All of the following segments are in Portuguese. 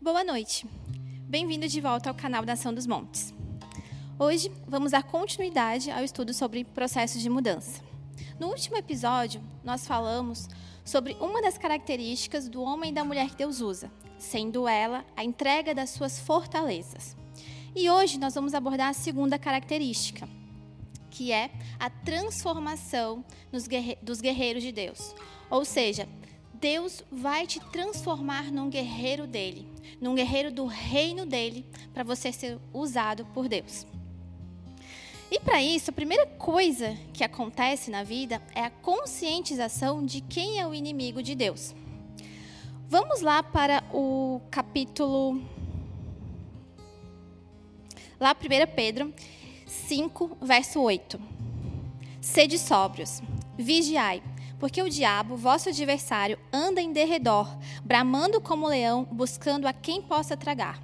Boa noite. Bem-vindo de volta ao canal Nação dos Montes. Hoje vamos dar continuidade ao estudo sobre processos de mudança. No último episódio, nós falamos sobre uma das características do homem e da mulher que Deus usa, sendo ela a entrega das suas fortalezas. E hoje nós vamos abordar a segunda característica, que é a transformação dos guerreiros de Deus. Ou seja, Deus vai te transformar num guerreiro dele, num guerreiro do reino dele, para você ser usado por Deus. E para isso, a primeira coisa que acontece na vida é a conscientização de quem é o inimigo de Deus. Vamos lá para o capítulo. Lá, 1 Pedro 5, verso 8. Sede sóbrios, vigiai porque o diabo, vosso adversário, anda em derredor, bramando como leão, buscando a quem possa tragar.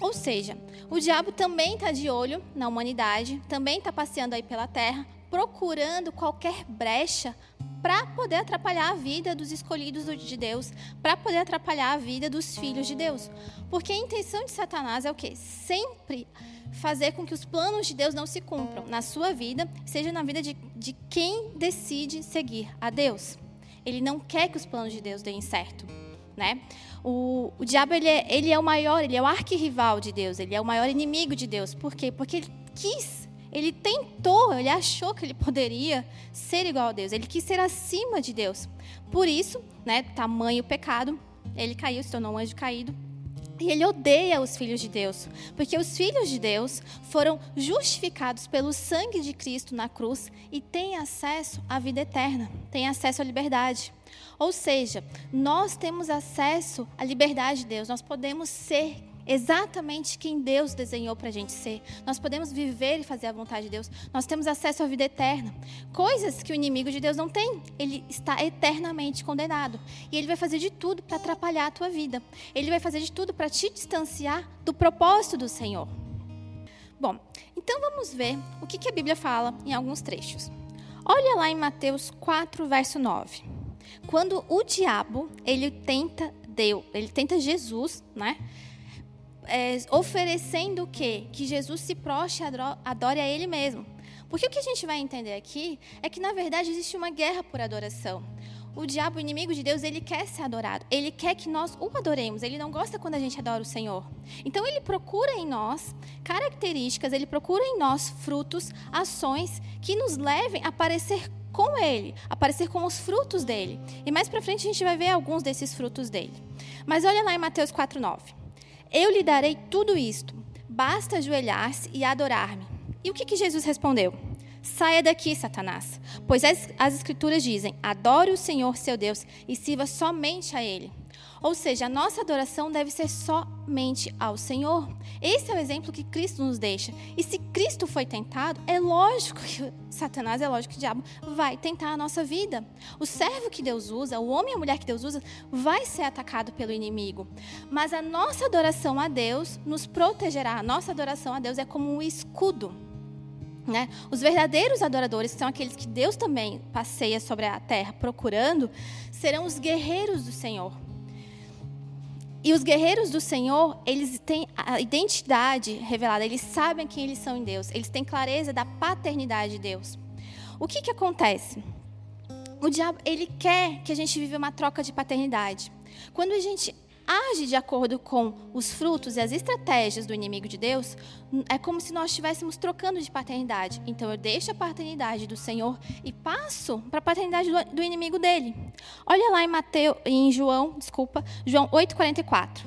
Ou seja, o diabo também está de olho na humanidade, também está passeando aí pela terra, procurando qualquer brecha para poder atrapalhar a vida dos escolhidos de Deus, para poder atrapalhar a vida dos filhos de Deus. Porque a intenção de Satanás é o quê? Sempre fazer com que os planos de Deus não se cumpram na sua vida, seja na vida de, de quem decide seguir a Deus. Ele não quer que os planos de Deus deem certo. Né? O, o diabo ele é, ele é o maior, ele é o arquirrival de Deus, ele é o maior inimigo de Deus. Por quê? Porque ele quis, ele tentou, ele achou que ele poderia ser igual a Deus, ele quis ser acima de Deus. Por isso, né, tamanho pecado, ele caiu, se tornou um anjo caído. E ele odeia os filhos de Deus, porque os filhos de Deus foram justificados pelo sangue de Cristo na cruz e têm acesso à vida eterna, têm acesso à liberdade. Ou seja, nós temos acesso à liberdade de Deus, nós podemos ser exatamente quem Deus desenhou para a gente ser. Nós podemos viver e fazer a vontade de Deus. Nós temos acesso à vida eterna. Coisas que o inimigo de Deus não tem. Ele está eternamente condenado. E ele vai fazer de tudo para atrapalhar a tua vida. Ele vai fazer de tudo para te distanciar do propósito do Senhor. Bom, então vamos ver o que, a Bíblia fala em alguns trechos. Olha lá em Mateus 4, verso 9. Quando o diabo, ele tenta Deus, ele tenta Jesus, né? É, oferecendo o quê? Que Jesus se proste e adore a Ele mesmo. Porque o que a gente vai entender aqui é que, na verdade, existe uma guerra por adoração. O diabo, o inimigo de Deus, ele quer ser adorado. Ele quer que nós o adoremos. Ele não gosta quando a gente adora o Senhor. Então, ele procura em nós características, ele procura em nós frutos, ações que nos levem a parecer com ele, a com os frutos dele. E mais para frente a gente vai ver alguns desses frutos dele. Mas olha lá em Mateus 4:9. Eu lhe darei tudo isto. Basta ajoelhar-se e adorar-me. E o que, que Jesus respondeu? Saia daqui, Satanás, pois as, as Escrituras dizem: adore o Senhor seu Deus e sirva somente a Ele. Ou seja, a nossa adoração deve ser somente ao Senhor. Esse é o exemplo que Cristo nos deixa. E se Cristo foi tentado, é lógico que Satanás, é lógico que o diabo vai tentar a nossa vida. O servo que Deus usa, o homem e a mulher que Deus usa, vai ser atacado pelo inimigo. Mas a nossa adoração a Deus nos protegerá. A nossa adoração a Deus é como um escudo. Né? Os verdadeiros adoradores, que são aqueles que Deus também passeia sobre a terra procurando, serão os guerreiros do Senhor. E os guerreiros do Senhor, eles têm a identidade revelada, eles sabem quem eles são em Deus, eles têm clareza da paternidade de Deus. O que, que acontece? O diabo, ele quer que a gente viva uma troca de paternidade. Quando a gente age de acordo com os frutos e as estratégias do inimigo de Deus, é como se nós estivéssemos trocando de paternidade. Então eu deixo a paternidade do Senhor e passo para a paternidade do, inimigo dele. Olha lá em Mateus, em João, desculpa, João 8:44.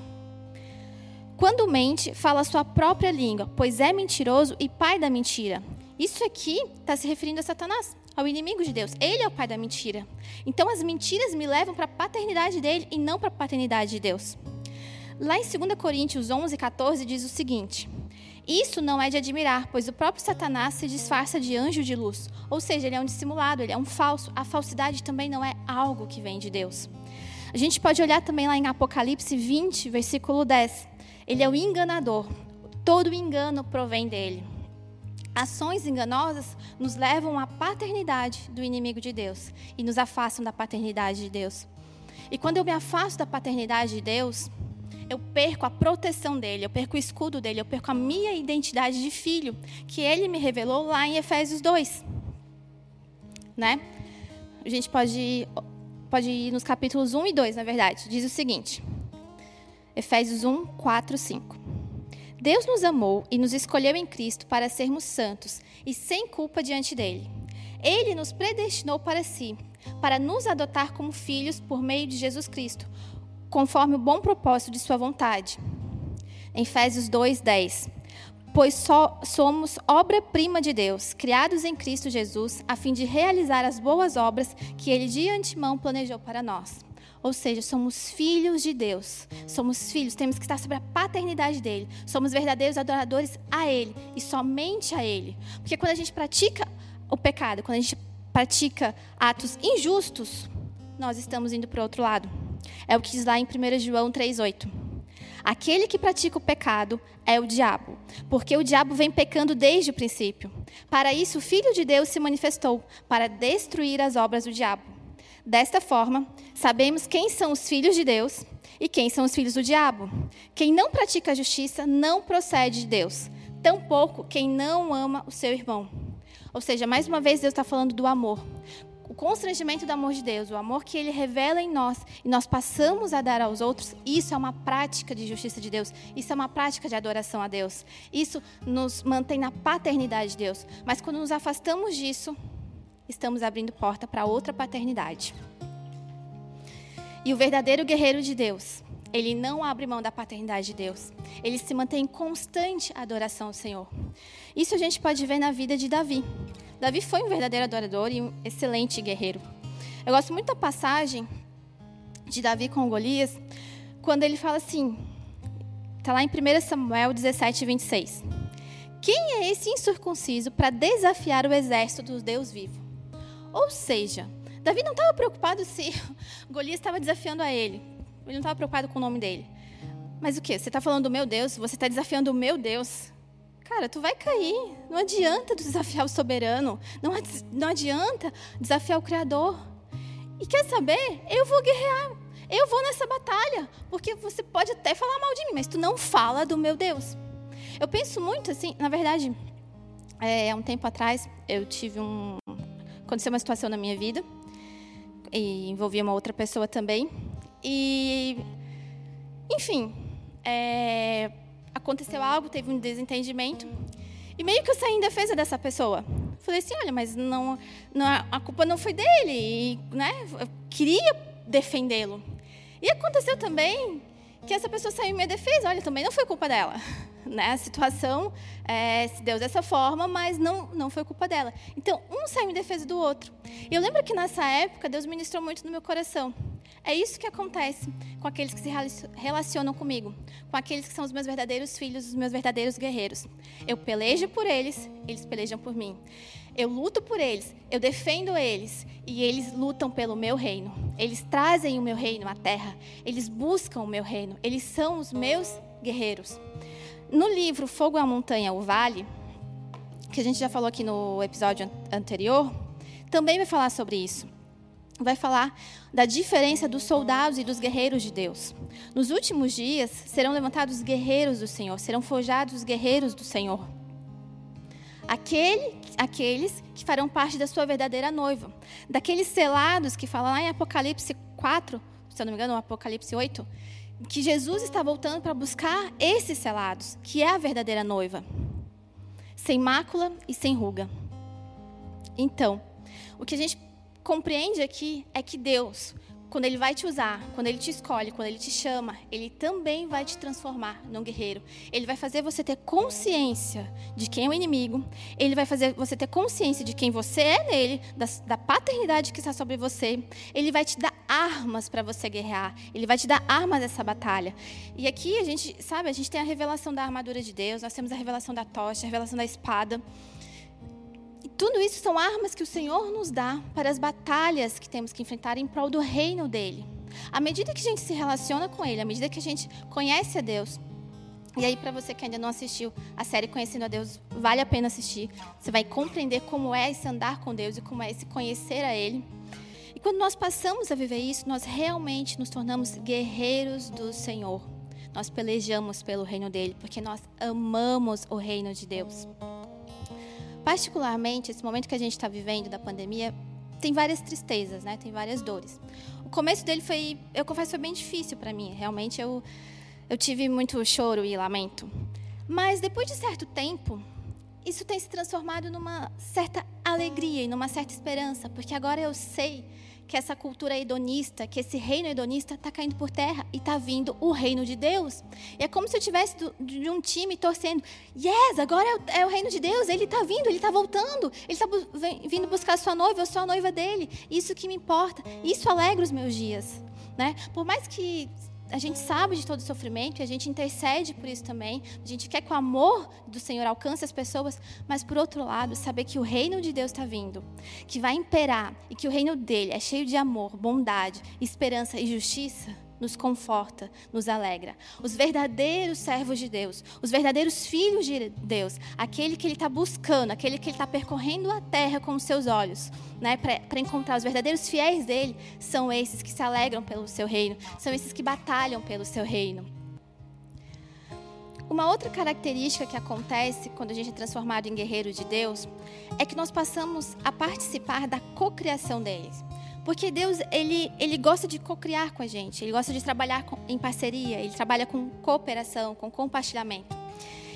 Quando mente, fala a sua própria língua, pois é mentiroso e pai da mentira. Isso aqui está se referindo a Satanás ao inimigo de Deus. Ele é o pai da mentira. Então as mentiras me levam para a paternidade dele e não para a paternidade de Deus. Lá em 2 Coríntios 11, 14 diz o seguinte: Isso não é de admirar, pois o próprio Satanás se disfarça de anjo de luz. Ou seja, ele é um dissimulado, ele é um falso. A falsidade também não é algo que vem de Deus. A gente pode olhar também lá em Apocalipse 20, versículo 10. Ele é o enganador. Todo engano provém dele. Ações enganosas nos levam à paternidade do inimigo de Deus e nos afastam da paternidade de Deus. E quando eu me afasto da paternidade de Deus, eu perco a proteção dele, eu perco o escudo dele, eu perco a minha identidade de filho, que ele me revelou lá em Efésios 2. Né? A gente pode, pode ir nos capítulos 1 e 2, na verdade. Diz o seguinte: Efésios 1, 4, 5. Deus nos amou e nos escolheu em Cristo para sermos santos e sem culpa diante dele. Ele nos predestinou para si, para nos adotar como filhos por meio de Jesus Cristo, conforme o bom propósito de Sua vontade. Em Efésios 2:10. Pois só somos obra-prima de Deus, criados em Cristo Jesus, a fim de realizar as boas obras que Ele de antemão planejou para nós. Ou seja, somos filhos de Deus. Somos filhos, temos que estar sobre a paternidade dele. Somos verdadeiros adoradores a ele e somente a ele. Porque quando a gente pratica o pecado, quando a gente pratica atos injustos, nós estamos indo para o outro lado. É o que diz lá em 1 João 3,8. Aquele que pratica o pecado é o diabo, porque o diabo vem pecando desde o princípio. Para isso, o Filho de Deus se manifestou, para destruir as obras do diabo. Desta forma, sabemos quem são os filhos de Deus e quem são os filhos do diabo. Quem não pratica a justiça não procede de Deus, tampouco quem não ama o seu irmão. Ou seja, mais uma vez, Deus está falando do amor o constrangimento do amor de Deus, o amor que Ele revela em nós e nós passamos a dar aos outros, isso é uma prática de justiça de Deus, isso é uma prática de adoração a Deus. Isso nos mantém na paternidade de Deus. Mas quando nos afastamos disso, estamos abrindo porta para outra paternidade. E o verdadeiro guerreiro de Deus, ele não abre mão da paternidade de Deus. Ele se mantém em constante adoração ao Senhor. Isso a gente pode ver na vida de Davi. Davi foi um verdadeiro adorador e um excelente guerreiro. Eu gosto muito da passagem de Davi com Golias, quando ele fala assim, está lá em 1 Samuel 17, 26. Quem é esse incircunciso para desafiar o exército do Deus vivo? Ou seja, Davi não estava preocupado se Golias estava desafiando a ele. Ele não estava preocupado com o nome dele. Mas o que? Você está falando do meu Deus? Você está desafiando o meu Deus? Cara, tu vai cair. Não adianta desafiar o soberano. Não, não adianta desafiar o Criador. E quer saber? Eu vou guerrear. Eu vou nessa batalha. Porque você pode até falar mal de mim, mas tu não fala do meu Deus. Eu penso muito assim, na verdade, é, há um tempo atrás, eu tive um. Aconteceu uma situação na minha vida. E envolvia uma outra pessoa também. E. Enfim. É, aconteceu algo, teve um desentendimento. E meio que eu saí em defesa dessa pessoa. Falei assim, olha, mas não, não a culpa não foi dele, e, né? Eu queria defendê-lo. E aconteceu também que essa pessoa saiu em minha defesa. Olha, também não foi culpa dela. Né? A situação é, se deu dessa forma, mas não, não foi culpa dela. Então, um saiu em defesa do outro. E eu lembro que nessa época, Deus ministrou muito no meu coração. É isso que acontece com aqueles que se relacionam comigo, com aqueles que são os meus verdadeiros filhos, os meus verdadeiros guerreiros. Eu pelejo por eles, eles pelejam por mim. Eu luto por eles, eu defendo eles e eles lutam pelo meu reino. Eles trazem o meu reino à terra, eles buscam o meu reino, eles são os meus guerreiros. No livro Fogo à Montanha, o Vale, que a gente já falou aqui no episódio anterior, também vai falar sobre isso vai falar da diferença dos soldados e dos guerreiros de Deus. Nos últimos dias serão levantados guerreiros do Senhor, serão forjados os guerreiros do Senhor. Aquele, aqueles que farão parte da sua verdadeira noiva. Daqueles selados que fala lá em Apocalipse 4, se eu não me engano, Apocalipse 8, que Jesus está voltando para buscar esses selados, que é a verdadeira noiva. Sem mácula e sem ruga. Então, o que a gente compreende aqui é que Deus, quando Ele vai te usar, quando Ele te escolhe, quando Ele te chama, Ele também vai te transformar num guerreiro. Ele vai fazer você ter consciência de quem é o inimigo. Ele vai fazer você ter consciência de quem você é nele, da, da paternidade que está sobre você. Ele vai te dar armas para você guerrear. Ele vai te dar armas dessa batalha. E aqui a gente, sabe, a gente tem a revelação da armadura de Deus, nós temos a revelação da tocha, a revelação da espada. Tudo isso são armas que o Senhor nos dá para as batalhas que temos que enfrentar em prol do reino dele. À medida que a gente se relaciona com ele, à medida que a gente conhece a Deus, e aí, para você que ainda não assistiu a série Conhecendo a Deus, vale a pena assistir. Você vai compreender como é esse andar com Deus e como é esse conhecer a Ele. E quando nós passamos a viver isso, nós realmente nos tornamos guerreiros do Senhor. nós pelejamos pelo reino dele, porque nós amamos o reino de Deus. Particularmente, esse momento que a gente está vivendo da pandemia, tem várias tristezas, né? Tem várias dores. O começo dele foi, eu confesso, foi bem difícil para mim. Realmente eu eu tive muito choro e lamento. Mas depois de certo tempo, isso tem se transformado numa certa alegria e numa certa esperança, porque agora eu sei que essa cultura hedonista, que esse reino hedonista está caindo por terra e está vindo o reino de Deus. E é como se eu tivesse de um time torcendo, yes, agora é o, reino de Deus, ele está vindo, ele está voltando, ele está vindo buscar sua noiva, eu sou a noiva dele. Isso que me importa, isso alegra os meus dias. Né? Por mais que a gente sabe de todo o sofrimento e a gente intercede por isso também. A gente quer que o amor do Senhor alcance as pessoas, mas por outro lado, saber que o reino de Deus está vindo, que vai imperar e que o reino dele é cheio de amor, bondade, esperança e justiça nos conforta, nos alegra. Os verdadeiros servos de Deus, os verdadeiros filhos de Deus, aquele que ele está buscando, aquele que ele está percorrendo a terra com os seus olhos, né, para encontrar os verdadeiros fiéis dele, são esses que se alegram pelo seu reino, são esses que batalham pelo seu reino. Uma outra característica que acontece quando a gente é transformado em guerreiro de Deus é que nós passamos a participar da cocriação deles. Porque Deus, ele, ele gosta de cocriar com a gente, ele gosta de trabalhar com, em parceria, ele trabalha com cooperação, com compartilhamento.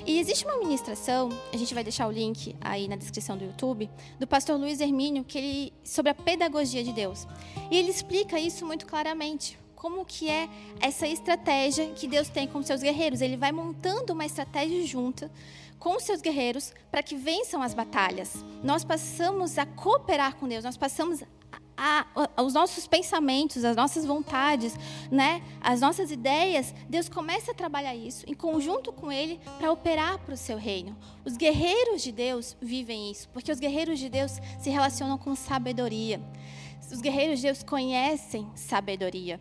E existe uma ministração, a gente vai deixar o link aí na descrição do YouTube, do pastor Luiz Hermínio, que ele sobre a pedagogia de Deus. E ele explica isso muito claramente. Como que é essa estratégia que Deus tem com seus guerreiros? Ele vai montando uma estratégia junta com seus guerreiros para que vençam as batalhas. Nós passamos a cooperar com Deus, nós passamos a, a, os nossos pensamentos, as nossas vontades, né, as nossas ideias, Deus começa a trabalhar isso em conjunto com Ele para operar para o seu reino. Os guerreiros de Deus vivem isso, porque os guerreiros de Deus se relacionam com sabedoria. Os guerreiros de Deus conhecem sabedoria,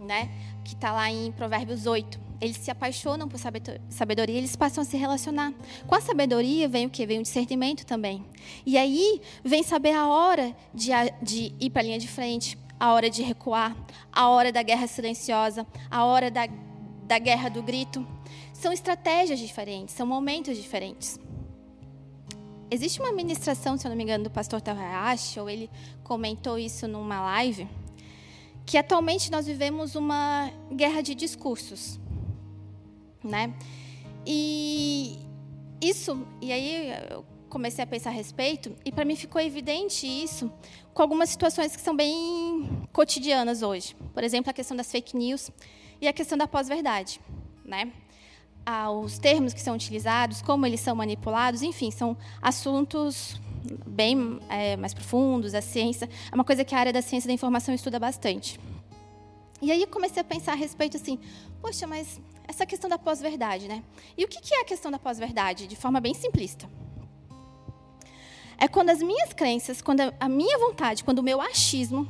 né? Que está lá em Provérbios 8 eles se apaixonam por sabedoria, eles passam a se relacionar. Com a sabedoria vem o que? Vem o discernimento também. E aí vem saber a hora de, de ir para a linha de frente, a hora de recuar, a hora da guerra silenciosa, a hora da, da guerra do grito. São estratégias diferentes, são momentos diferentes. Existe uma ministração, se eu não me engano, do pastor Tahayashi, ou ele comentou isso numa live, que atualmente nós vivemos uma guerra de discursos né? E isso, e aí eu comecei a pensar a respeito, e para mim ficou evidente isso com algumas situações que são bem cotidianas hoje. Por exemplo, a questão das fake news e a questão da pós-verdade, né? Ah, os termos que são utilizados, como eles são manipulados, enfim, são assuntos bem é, mais profundos. A ciência é uma coisa que a área da ciência da informação estuda bastante. E aí comecei a pensar a respeito assim, poxa, mas essa questão da pós-verdade, né? E o que é a questão da pós-verdade? De forma bem simplista. É quando as minhas crenças, quando a minha vontade, quando o meu achismo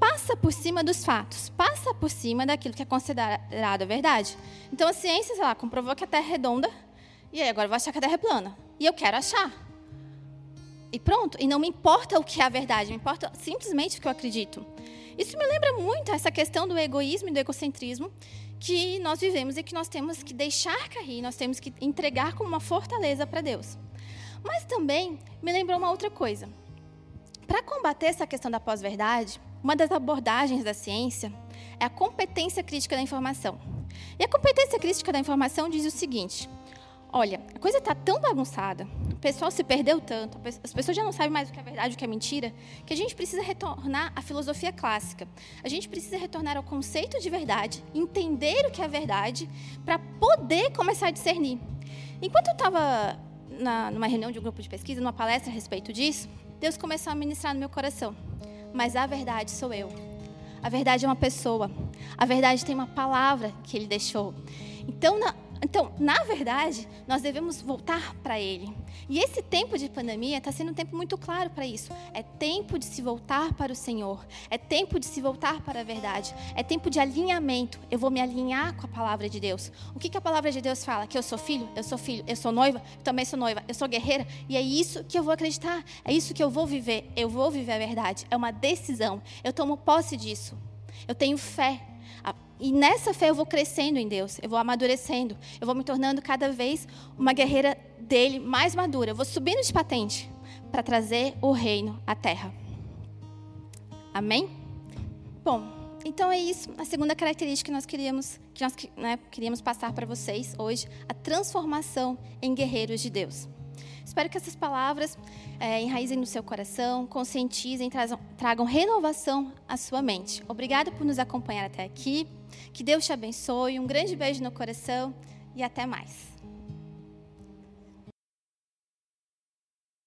passa por cima dos fatos, passa por cima daquilo que é considerado a verdade. Então a ciência, sei lá, comprovou que a Terra é redonda, e aí agora eu vou achar que a Terra é plana. E eu quero achar. E pronto. E não me importa o que é a verdade, me importa simplesmente o que eu acredito. Isso me lembra muito essa questão do egoísmo e do egocentrismo que nós vivemos e que nós temos que deixar cair, nós temos que entregar como uma fortaleza para Deus. Mas também me lembrou uma outra coisa. Para combater essa questão da pós-verdade, uma das abordagens da ciência é a competência crítica da informação. E a competência crítica da informação diz o seguinte: olha, a coisa está tão bagunçada, o pessoal se perdeu tanto, as pessoas já não sabem mais o que é verdade e o que é mentira, que a gente precisa retornar à filosofia clássica. A gente precisa retornar ao conceito de verdade, entender o que é verdade, para poder começar a discernir. Enquanto eu estava numa reunião de um grupo de pesquisa, numa palestra a respeito disso, Deus começou a ministrar no meu coração. Mas a verdade sou eu. A verdade é uma pessoa. A verdade tem uma palavra que ele deixou. Então, na, então, na verdade, nós devemos voltar para Ele. E esse tempo de pandemia está sendo um tempo muito claro para isso. É tempo de se voltar para o Senhor. É tempo de se voltar para a verdade. É tempo de alinhamento. Eu vou me alinhar com a palavra de Deus. O que, que a palavra de Deus fala? Que eu sou filho, eu sou filho, eu sou noiva, eu também sou noiva, eu sou guerreira. E é isso que eu vou acreditar. É isso que eu vou viver. Eu vou viver a verdade. É uma decisão. Eu tomo posse disso. Eu tenho fé E nessa fé eu vou crescendo em Deus, eu vou amadurecendo, eu vou me tornando cada vez uma guerreira dele mais madura. Eu vou subindo de patente para trazer o reino à terra. Amém? Bom, então é isso. A segunda característica que nós queríamos, que nós né, queríamos passar para vocês hoje, a transformação em guerreiros de Deus. Espero que essas palavras é, enraizem no seu coração, conscientizem, tragam renovação à sua mente. Obrigada por nos acompanhar até aqui. Que Deus te abençoe. Um grande beijo no coração e até mais.